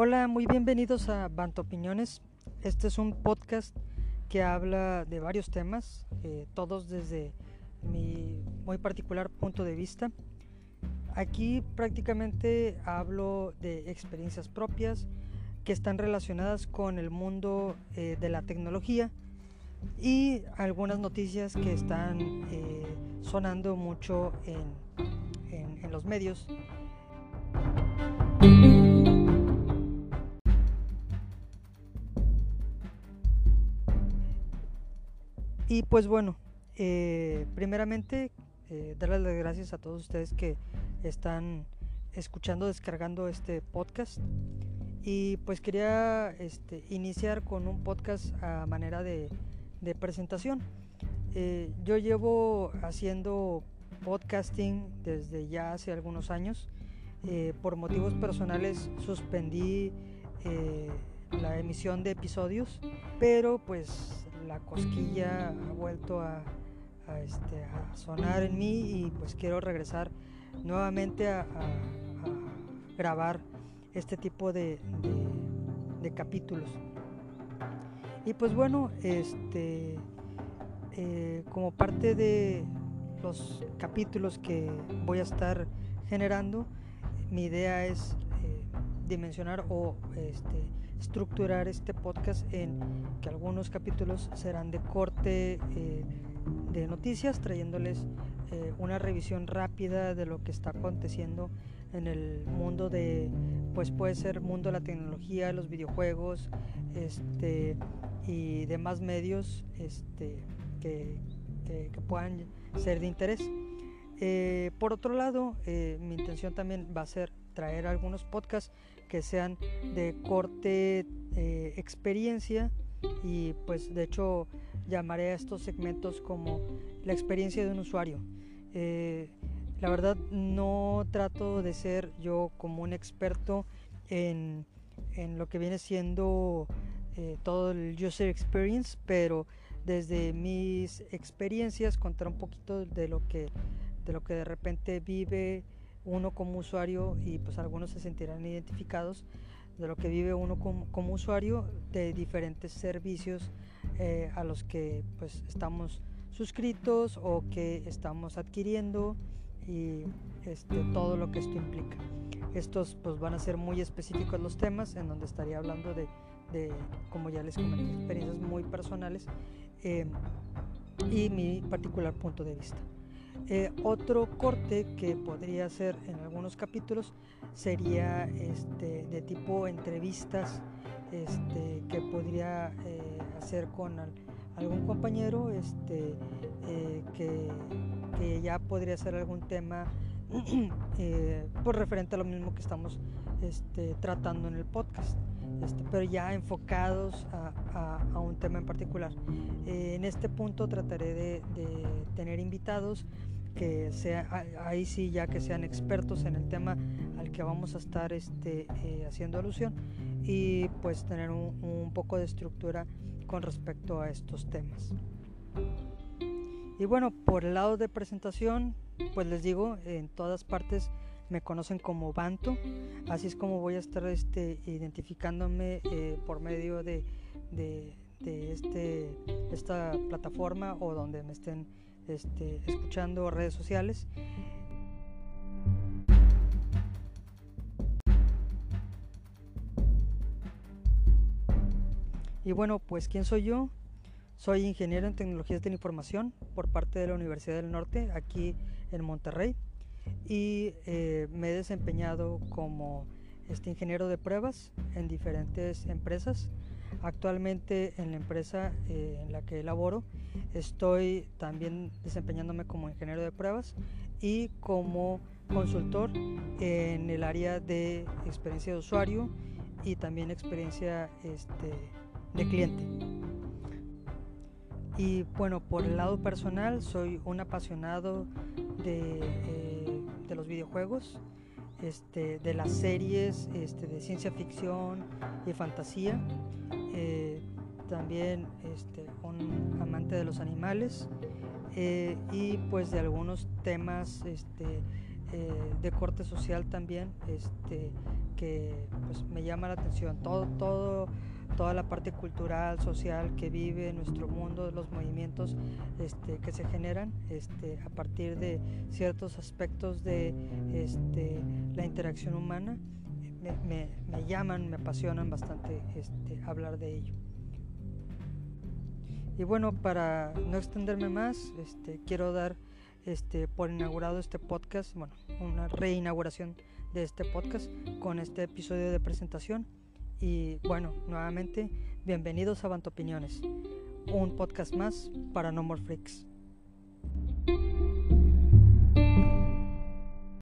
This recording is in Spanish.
Hola, muy bienvenidos a Banto Opiniones. Este es un podcast que habla de varios temas, eh, todos desde mi muy particular punto de vista. Aquí prácticamente hablo de experiencias propias que están relacionadas con el mundo eh, de la tecnología y algunas noticias que están eh, sonando mucho en, en los medios. Y pues bueno, eh, primeramente eh, darles las gracias a todos ustedes que están escuchando, descargando este podcast. Y pues quería este, iniciar con un podcast a manera de, presentación. Eh, yo llevo haciendo podcasting desde ya hace algunos años. por motivos personales suspendí la emisión de episodios, pero pues la cosquilla ha vuelto a, este, a, sonar en mí y pues quiero regresar nuevamente a, grabar este tipo de, capítulos. Y pues bueno, este, eh, como parte de los capítulos que voy a estar generando, mi idea es eh, dimensionar o este, estructurar este podcast en que algunos capítulos serán de corte eh, de noticias, trayéndoles eh, una revisión rápida de lo que está aconteciendo en el mundo de, pues puede ser mundo de la tecnología, los videojuegos, este, y demás medios este, que, puedan ser de interés. Eh, por otro lado, mi intención también va a ser traer algunos podcasts que sean de corte eh, experiencia y pues de hecho llamaré a estos segmentos como la experiencia de un usuario. Eh, la verdad no trato de ser yo como un experto en, en lo que viene siendo eh, todo el user experience, pero desde mis experiencias contar un poquito de lo que de lo que de repente vive uno como usuario y pues algunos se sentirán identificados de lo que vive uno como, usuario de diferentes servicios eh, a los que pues estamos suscritos o que estamos adquiriendo y este, todo lo que esto implica. Estos pues van a ser muy específicos los temas en donde estaría hablando de, como ya les comenté, experiencias muy personales eh, y mi particular punto de vista. Eh, otro corte que podría ser en algunos capítulos sería este, de tipo entrevistas este, que podría eh, hacer con algún compañero este, eh, que, ya podría ser algún tema por referente a lo mismo que estamos este, tratando en el podcast. Este, pero ya enfocados a, un tema en particular. en este punto trataré de, de tener invitados que sea, ahí sí ya que sean expertos en el tema al que vamos a estar este, eh, haciendo alusión y pues tener un, poco de estructura con respecto a estos temas. Y bueno, por el lado de presentación, pues les digo, en todas partes me conocen como Banto, así es como voy a estar este, identificándome eh, por medio de, de, de este, esta plataforma o donde me estén este, escuchando redes sociales. Y bueno, pues ¿quién soy yo? Soy ingeniero en tecnologías de la información por parte de la Universidad del Norte, aquí en Monterrey, y eh, me he desempeñado como este ingeniero de pruebas en diferentes empresas Actualmente en la empresa eh, en la que laboro estoy también desempeñándome como ingeniero de pruebas y como consultor en el área de experiencia de usuario y también experiencia este, de cliente. Y bueno, por el lado personal soy un apasionado de, eh, los videojuegos, este, de las series este, de ciencia ficción y fantasía. Eh, también este, un amante de los animales eh, y pues de algunos temas este, eh, de corte social también, este, que pues, me llama la atención. Todo, todo, toda la parte cultural, social que vive nuestro mundo, los movimientos este, que se generan este, a partir de ciertos aspectos de este, la interacción humana, me, me, llaman, me apasionan bastante este, hablar de ello. Y bueno, para no extenderme más, este, quiero dar este, por inaugurado este podcast, bueno, una reinauguración de este podcast con este episodio de presentación. Y bueno, nuevamente, bienvenidos a Opiniones, un podcast más para No More Freaks.